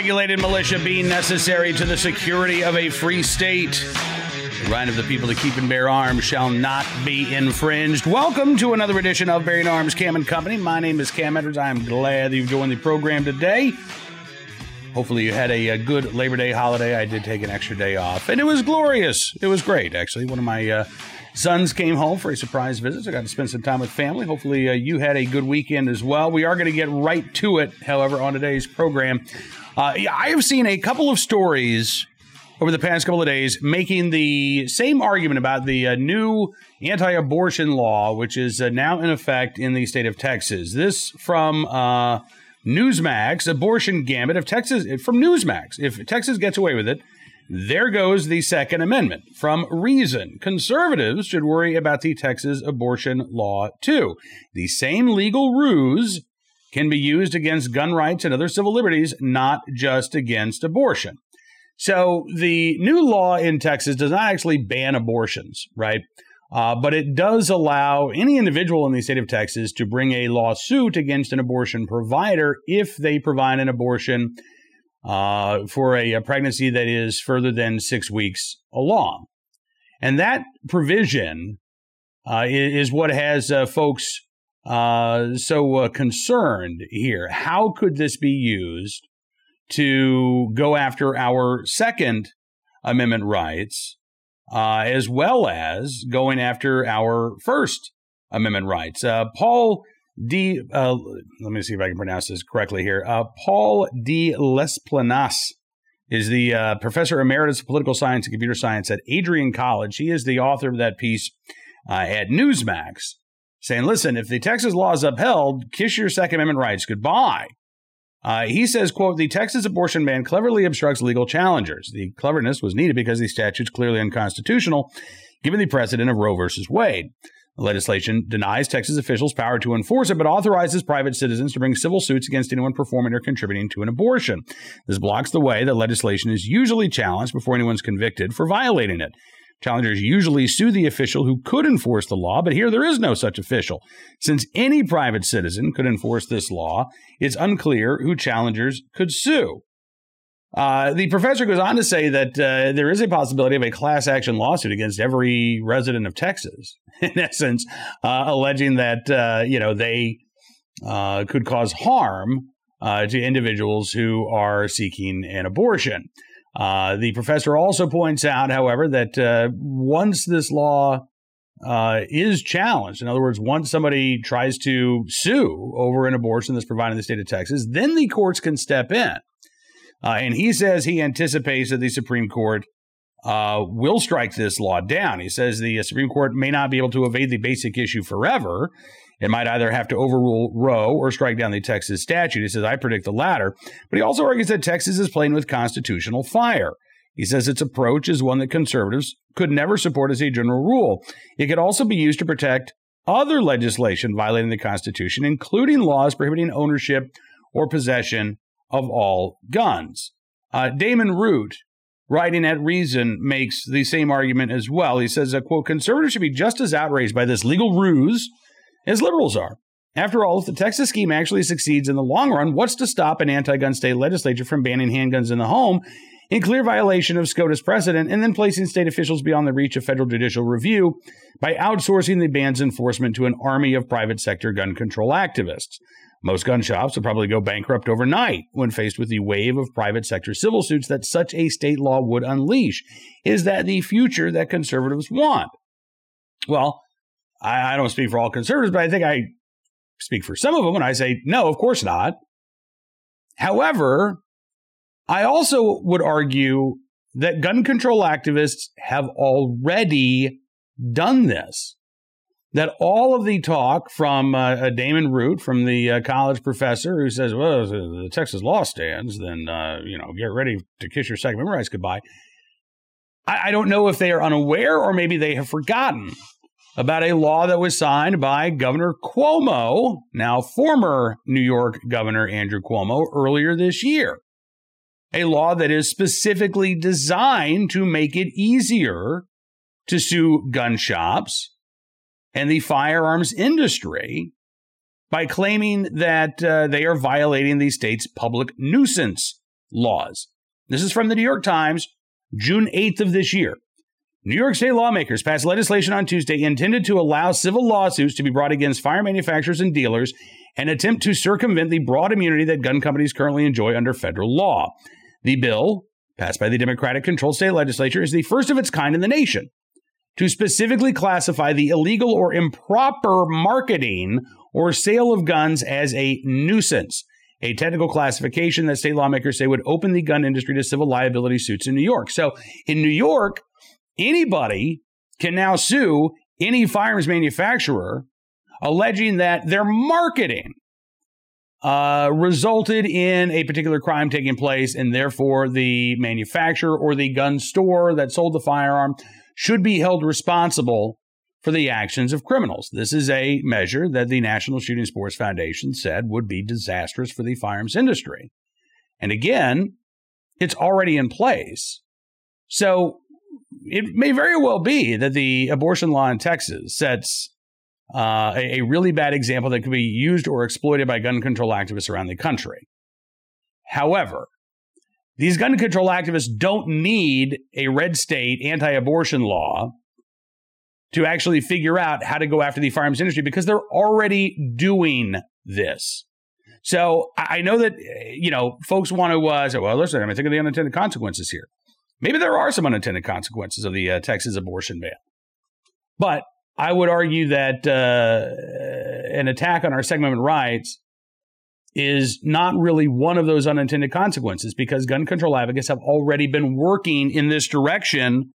unregulated militia being necessary to the security of a free state. The right of the people to keep and bear arms shall not be infringed. Welcome to another edition of Bearing Arms Cam and Company. My name is Cam Edwards. I am glad you've joined the program today. Hopefully, you had a, a, good Labor Day holiday. I did take an extra day off, and it was glorious. It was great, actually. One of my uh, sons came home for a surprise visit. So I got to spend some time with family. Hopefully, uh, you had a good weekend as well. We are going to get right to it, however, on today's program. Uh, I have seen a couple of stories over the past couple of days making the same argument about the uh, new anti abortion law, which is uh, now in effect in the state of Texas. This from uh, Newsmax, abortion gambit. If Texas, from Newsmax, if Texas gets away with it, there goes the Second Amendment. From Reason, conservatives should worry about the Texas abortion law too. The same legal ruse can be used against gun rights and other civil liberties, not just against abortion. So the new law in Texas does not actually ban abortions, right? Uh, but it does allow any individual in the state of Texas to bring a lawsuit against an abortion provider if they provide an abortion uh, for a, a, pregnancy that is further than six weeks along. And that provision uh, is, what has uh, folks uh, so uh, concerned here. How could this be used to go after our Second Amendment rights? uh, as well as going after our First Amendment rights. Uh, Paul D. Uh, let me see if I can pronounce this correctly here. Uh, Paul D. Lesplanas is the uh, professor emeritus of political science and computer science at Adrian College. He is the author of that piece uh, at Newsmax saying, listen, if the Texas law is upheld, kiss your Second Amendment rights goodbye. Uh, he says, quote, the Texas abortion ban cleverly obstructs legal challengers. The cleverness was needed because the statute's clearly unconstitutional, given the precedent of Roe versus Wade. Legislation denies Texas officials power to enforce it, but authorizes private citizens to bring civil suits against anyone performing or contributing to an abortion. This blocks the way that legislation is usually challenged before anyone's convicted for violating it. Challengers usually sue the official who could enforce the law, but here there is no such official. Since any private citizen could enforce this law, it's unclear who challengers could sue. Uh, the professor goes on to say that uh, there is a possibility of a class action lawsuit against every resident of Texas, in essence, uh, alleging that uh, you know they uh, could cause harm uh, to individuals who are seeking an abortion. The professor also points out, however, that once this law is challenged, in other words, once somebody tries to sue over an abortion that's provided in the state of Texas, then the courts can step in. Uh, and he says he anticipates that the Supreme Court uh, will strike this law down. He says the Supreme Court may not be able to evade the basic issue forever. It might either have to overrule Roe or strike down the Texas statute. He says, I predict the latter. But he also argues that Texas is playing with constitutional fire. He says its approach is one that conservatives could never support as a general rule. It could also be used to protect other legislation violating the Constitution, including laws prohibiting ownership or possession of all guns. Uh, Damon Root, writing at Reason, makes the same argument as well. He says, uh, quote, conservatives should be just as outraged by this legal ruse as liberals are. After all, if the Texas scheme actually succeeds in the long run, what's to stop an anti gun state legislature from banning handguns in the home in clear violation of SCOTUS precedent and then placing state officials beyond the reach of federal judicial review by outsourcing the ban's enforcement to an army of private sector gun control activists? Most gun shops will probably go bankrupt overnight when faced with the wave of private sector civil suits that such a state law would unleash. Is that the future that conservatives want? Well, I, I don't speak for all conservatives, but I think I speak for some of them when I say, no, of course not. However, I also would argue that gun control activists have already done this. That all of the talk from uh, Damon Root, from the uh, college professor who says, well, the Texas law stands, then, uh, you know, get ready to kiss your Second Amendment goodbye. I, I don't know if they are unaware or maybe they have forgotten about a law that was signed by Governor Cuomo, now former New York Governor Andrew Cuomo, earlier this year. A law that is specifically designed to make it easier to sue gun shops and the firearms industry by claiming that uh, they are violating the state's public nuisance laws. This is from the New York Times, June 8th of this year. New York State lawmakers passed legislation on Tuesday intended to allow civil lawsuits to be brought against fire manufacturers and dealers and attempt to circumvent the broad immunity that gun companies currently enjoy under federal law. The bill, passed by the Democratic controlled state legislature, is the first of its kind in the nation to specifically classify the illegal or improper marketing or sale of guns as a nuisance, a technical classification that state lawmakers say would open the gun industry to civil liability suits in New York. So in New York, anybody can now sue any firearms manufacturer alleging that their marketing uh, resulted in a particular crime taking place, and therefore the manufacturer or the gun store that sold the firearm should be held responsible for the actions of criminals. This is a measure that the National Shooting Sports Foundation said would be disastrous for the firearms industry. And again, it's already in place. So it may very well be that the abortion law in Texas sets uh, a, a really bad example that could be used or exploited by gun control activists around the country. However, these gun control activists don't need a red state anti abortion law to actually figure out how to go after the firearms industry because they're already doing this. So I know that, you know, folks want to uh, say, well, listen, I mean, think of the unintended consequences here. Maybe there are some unintended consequences of the uh, Texas abortion ban. But I would argue that uh, an attack on our Second Amendment rights is not really one of those unintended consequences because gun control advocates have already been working in this direction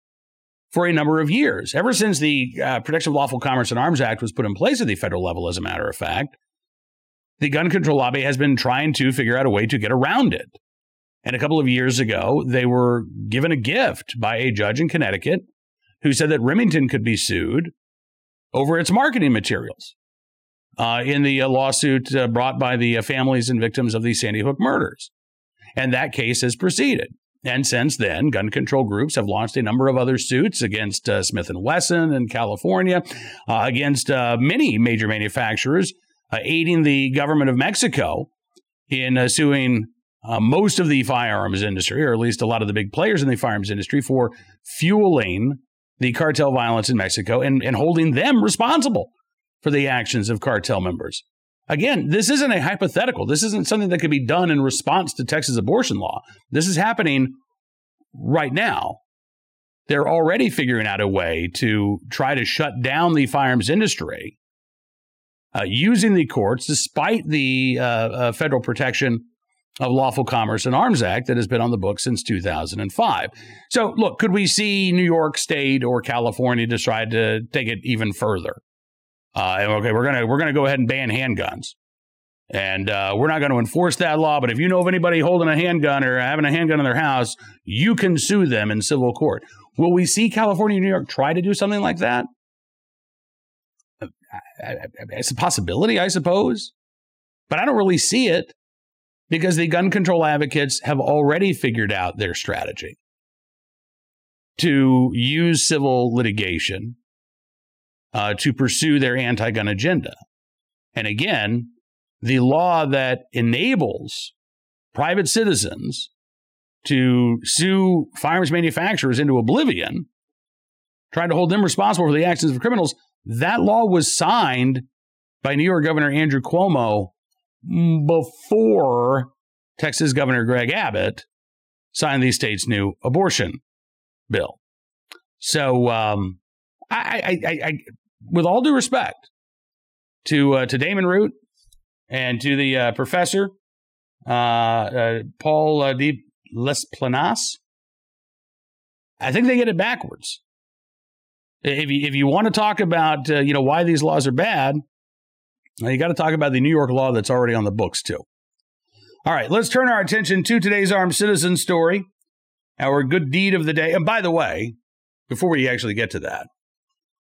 for a number of years. Ever since the uh, Protection of Lawful Commerce and Arms Act was put in place at the federal level, as a matter of fact, the gun control lobby has been trying to figure out a way to get around it. And a couple of years ago, they were given a gift by a judge in Connecticut who said that Remington could be sued over its marketing materials uh, in the uh, lawsuit uh, brought by the uh, families and victims of the Sandy Hook murders. And that case has proceeded. And since then, gun control groups have launched a number of other suits against uh, Smith and Wesson in California, uh, against many major manufacturers, aiding the government of Mexico in suing most of the firearms industry, or at least a lot of the big players in the firearms industry, for fueling the cartel violence in Mexico and, and holding them responsible for the actions of cartel members. Again, this isn't a hypothetical. This isn't something that could be done in response to Texas abortion law. This is happening right now. They're already figuring out a way to try to shut down the firearms industry uh, using the courts, despite the uh, uh, federal protection of Lawful Commerce and Arms Act that has been on the books since 2005. So, look, could we see New York State or California decide to take it even further? Uh, okay, we're gonna we're gonna go ahead and ban handguns, and uh, we're not going to enforce that law. But if you know of anybody holding a handgun or having a handgun in their house, you can sue them in civil court. Will we see California New York try to do something like that? Uh, it's a possibility, I suppose, but I don't really see it because the gun control advocates have already figured out their strategy to use civil litigation uh, to pursue their anti gun agenda. And again, the law that enables private citizens to sue firearms manufacturers into oblivion, trying to hold them responsible for the actions of criminals, that law was signed by New York Governor Andrew Cuomo before Texas Governor Greg Abbott signed the state's new abortion bill. So, um, I, I, I, I, with all due respect to uh, to Damon Root and to the uh, professor uh, uh Paul uh, de Les Planas, I think they get it backwards. If you if you want to talk about uh, you know why these laws are bad, you got to talk about the New York law that's already on the books too. All right, let's turn our attention to today's armed citizen story, our good deed of the day. And by the way, before we actually get to that,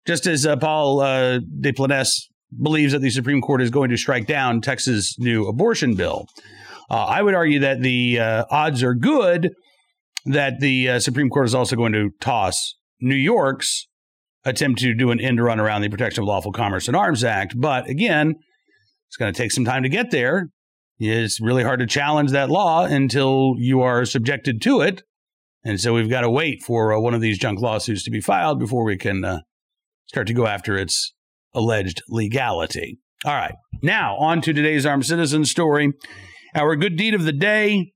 just as uh, Paul uh, de Planes believes that the Supreme Court is going to strike down Texas' new abortion bill, uh, I would argue that the odds are good that the Supreme Court is also going to toss New York's attempt to do an end run around the Protection of Lawful Commerce and Arms Act. But again, it's going to take some time to get there. it's really hard to challenge that law until you are subjected to it. And so we've got to wait for uh, one of these junk lawsuits to be filed before we can uh, start to go after its alleged legality. All right. Now, on to today's armed citizen story. Our good deed of the day,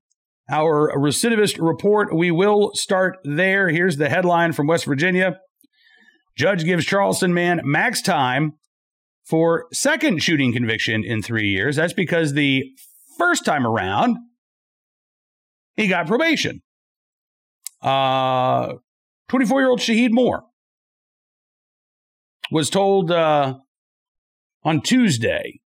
our recidivist report. We will start there. Here's the headline from West Virginia Judge gives Charleston man max time for second shooting conviction in three years. That's because the first time around, he got probation. Uh, 24 year old Shahid Moore was told uh, on Tuesday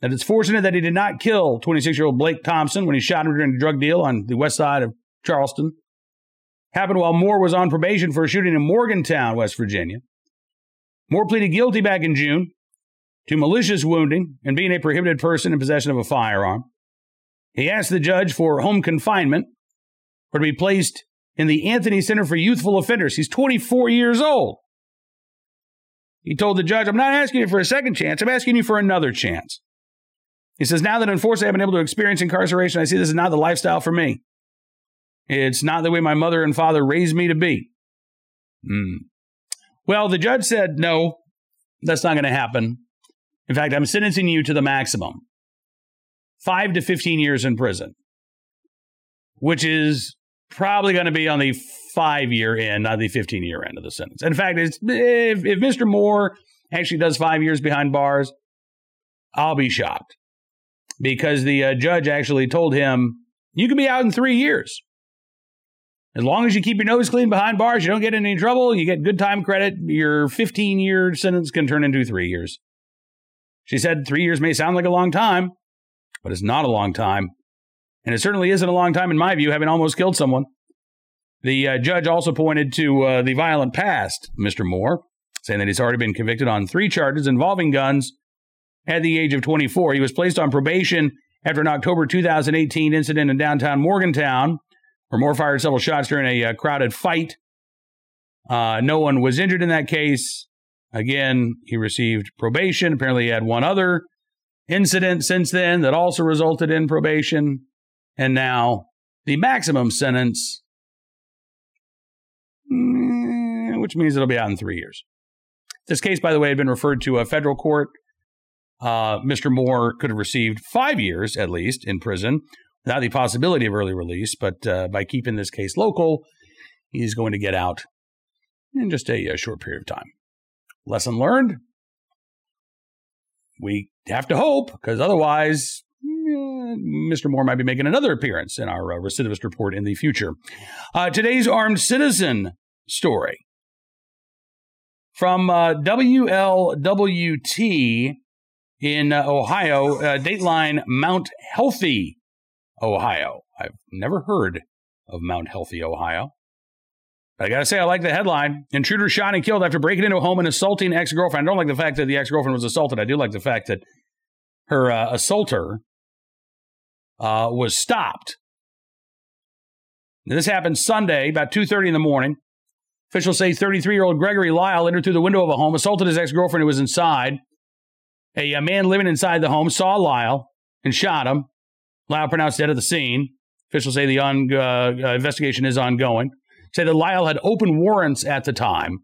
that it's fortunate that he did not kill 26 year old Blake Thompson when he shot him during a drug deal on the west side of Charleston. Happened while Moore was on probation for a shooting in Morgantown, West Virginia. Moore pleaded guilty back in June to malicious wounding and being a prohibited person in possession of a firearm. He asked the judge for home confinement or to be placed in the Anthony Center for Youthful Offenders. He's 24 years old. He told the judge, I'm not asking you for a second chance, I'm asking you for another chance. He says, Now that unfortunately I've been able to experience incarceration, I see this is not the lifestyle for me. It's not the way my mother and father raised me to be. Mm. Well, the judge said, No, that's not going to happen. In fact, I'm sentencing you to the maximum five to 15 years in prison, which is probably going to be on the five year end, not the 15 year end of the sentence. In fact, if, if Mr. Moore actually does five years behind bars, I'll be shocked because the uh, judge actually told him, you can be out in three years. As long as you keep your nose clean behind bars, you don't get in any trouble, you get good time credit, your 15 year sentence can turn into three years. She said three years may sound like a long time, but it's not a long time. And it certainly isn't a long time, in my view, having almost killed someone. The uh, judge also pointed to uh, the violent past, Mr. Moore, saying that he's already been convicted on three charges involving guns at the age of 24. He was placed on probation after an October 2018 incident in downtown Morgantown, where Moore fired several shots during a uh, crowded fight. Uh, no one was injured in that case. Again, he received probation. Apparently, he had one other incident since then that also resulted in probation. And now the maximum sentence, mm, which means it'll be out in three years. This case, by the way, had been referred to a federal court. Uh, Mr. Moore could have received five years at least in prison without the possibility of early release, but uh, by keeping this case local, he's going to get out in just a, a short period of time. Lesson learned we have to hope because otherwise, Mr. Moore might be making another appearance in our uh, recidivist report in the future. Uh, today's armed citizen story from uh, WLWT in Ohio, Dateline Mount Healthy, Ohio. I've never heard of Mount Healthy, Ohio. I gotta say, I like the headline. Intruder shot and killed after breaking into a home and assaulting ex girlfriend. I don't like the fact that the ex girlfriend was assaulted. I do like the fact that her uh, assaulter uh, was stopped. This happened Sunday, about 2.30 in the morning. Officials say 33 year old Gregory Lyle entered through the window of a home, assaulted his ex girlfriend who was inside. A, a, man living inside the home saw Lyle and shot him. Lyle pronounced dead at the scene. Officials say the on, uh, uh investigation is ongoing say that Lyle had open warrants at the time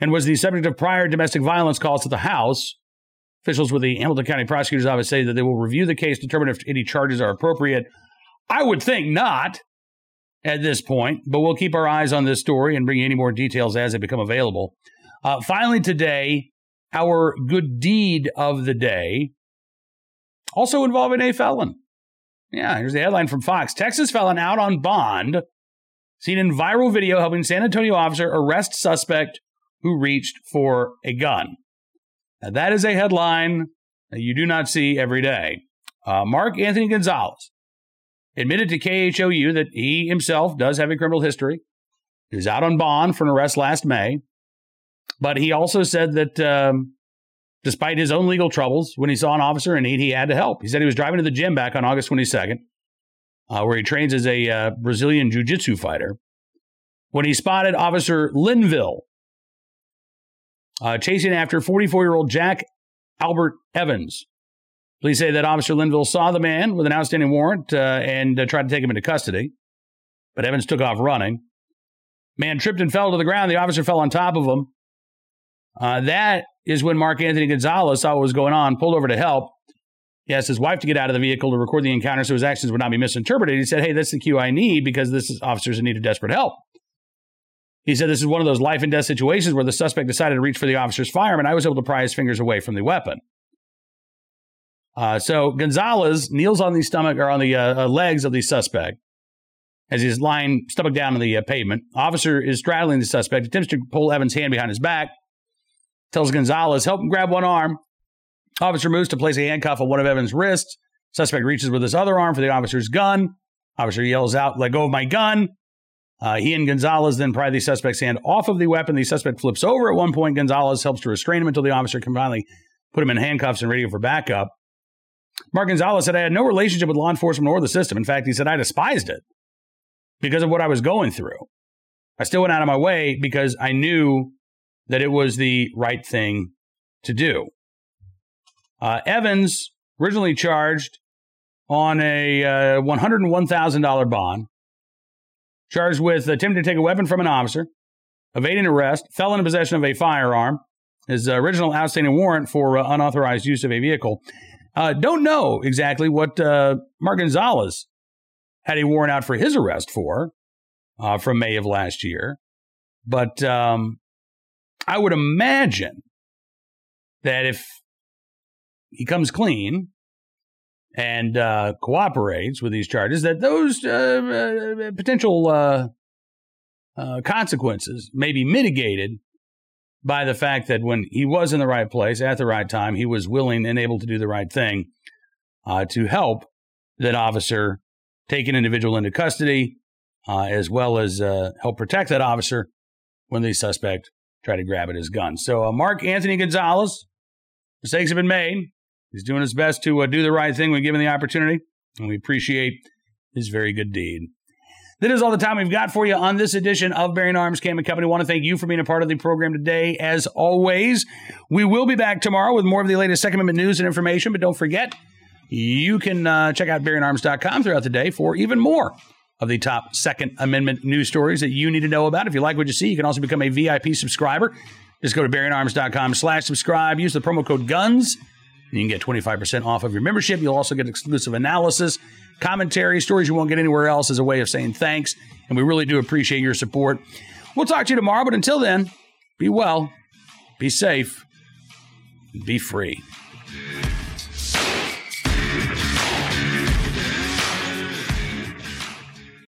and was the subject of prior domestic violence calls to the House. Officials with the Hamilton County Prosecutor's Office say that they will review the case, determine if any charges are appropriate. I would think not at this point, but we'll keep our eyes on this story and bring you any more details as they become available. Uh, finally, today, our good deed of the day, also involving a felon. Yeah, here's the headline from Fox Texas felon out on bond seen in viral video helping San Antonio officer arrest suspect who reached for a gun. Now, that is a headline that you do not see every day. Uh, Mark Anthony Gonzalez admitted to KHOU that he himself does have a criminal history. He was out on bond for an arrest last May, but he also said that um, despite his own legal troubles, when he saw an officer in need, he had to help. He said he was driving to the gym back on August 22nd uh, where he trains as a uh, Brazilian Jiu Jitsu fighter, when he spotted Officer Linville uh, chasing after 44 year old Jack Albert Evans, Police say that Officer Linville saw the man with an outstanding warrant uh, and uh, tried to take him into custody, but Evans took off running. Man tripped and fell to the ground. The officer fell on top of him. Uh, that is when Mark Anthony Gonzalez saw what was going on, pulled over to help. He asked his wife to get out of the vehicle to record the encounter so his actions would not be misinterpreted. He said, Hey, that's the cue I need because this is officers in need of desperate help. He said this is one of those life and death situations where the suspect decided to reach for the officer's firearm, and I was able to pry his fingers away from the weapon. Uh, so Gonzalez kneels on the stomach or on the uh, uh legs of the suspect as he's lying stomach down on the uh, pavement. Officer is straddling the suspect, attempts to pull Evans' hand behind his back, tells Gonzalez, help him grab one arm. Officer moves to place a handcuff on one of Evans' wrists. Suspect reaches with his other arm for the officer's gun. Officer yells out, let go of my gun. Uh, he and Gonzalez then pry the suspect's hand off of the weapon. The suspect flips over at one point. Gonzalez helps to restrain him until the officer can finally put him in handcuffs and radio for backup. Mark Gonzalez said, I had no relationship with law enforcement or the system. In fact, he said, I despised it because of what I was going through. I still went out of my way because I knew that it was the right thing to do. Uh, Evans originally charged on a uh, $101,000 bond, charged with attempting to take a weapon from an officer, evading arrest, felon in possession of a firearm, his original outstanding warrant for uh, unauthorized use of a vehicle. Uh, don't know exactly what uh, Mark Gonzalez had a warrant out for his arrest for uh, from May of last year. But um, I would imagine that if he comes clean and uh, cooperates with these charges, that those uh, uh potential uh, uh, consequences may be mitigated by the fact that when he was in the right place at the right time, he was willing and able to do the right thing to help that officer take an individual into custody, as well as help protect that officer when the suspect tried to grab at his gun. So, Mark Anthony Gonzalez, mistakes have been made. He's doing his best to uh, do the right thing when given the opportunity, and we appreciate his very good deed. That is all the time we've got for you on this edition of Bearing Arms Cam and Company. I want to thank you for being a part of the program today. As always, we will be back tomorrow with more of the latest Second Amendment news and information. But don't forget, you can uh, check out bearingarms.com throughout the day for even more of the top Second Amendment news stories that you need to know about. If you like what you see, you can also become a VIP subscriber. Just go to bearingarms.com slash subscribe. Use the promo code GUNS you can get 25% off of your membership. You'll also get exclusive analysis, commentary, stories you won't get anywhere else as a way of saying thanks. And we really do appreciate your support. We'll talk to you tomorrow, but until then, be well, be safe, be free.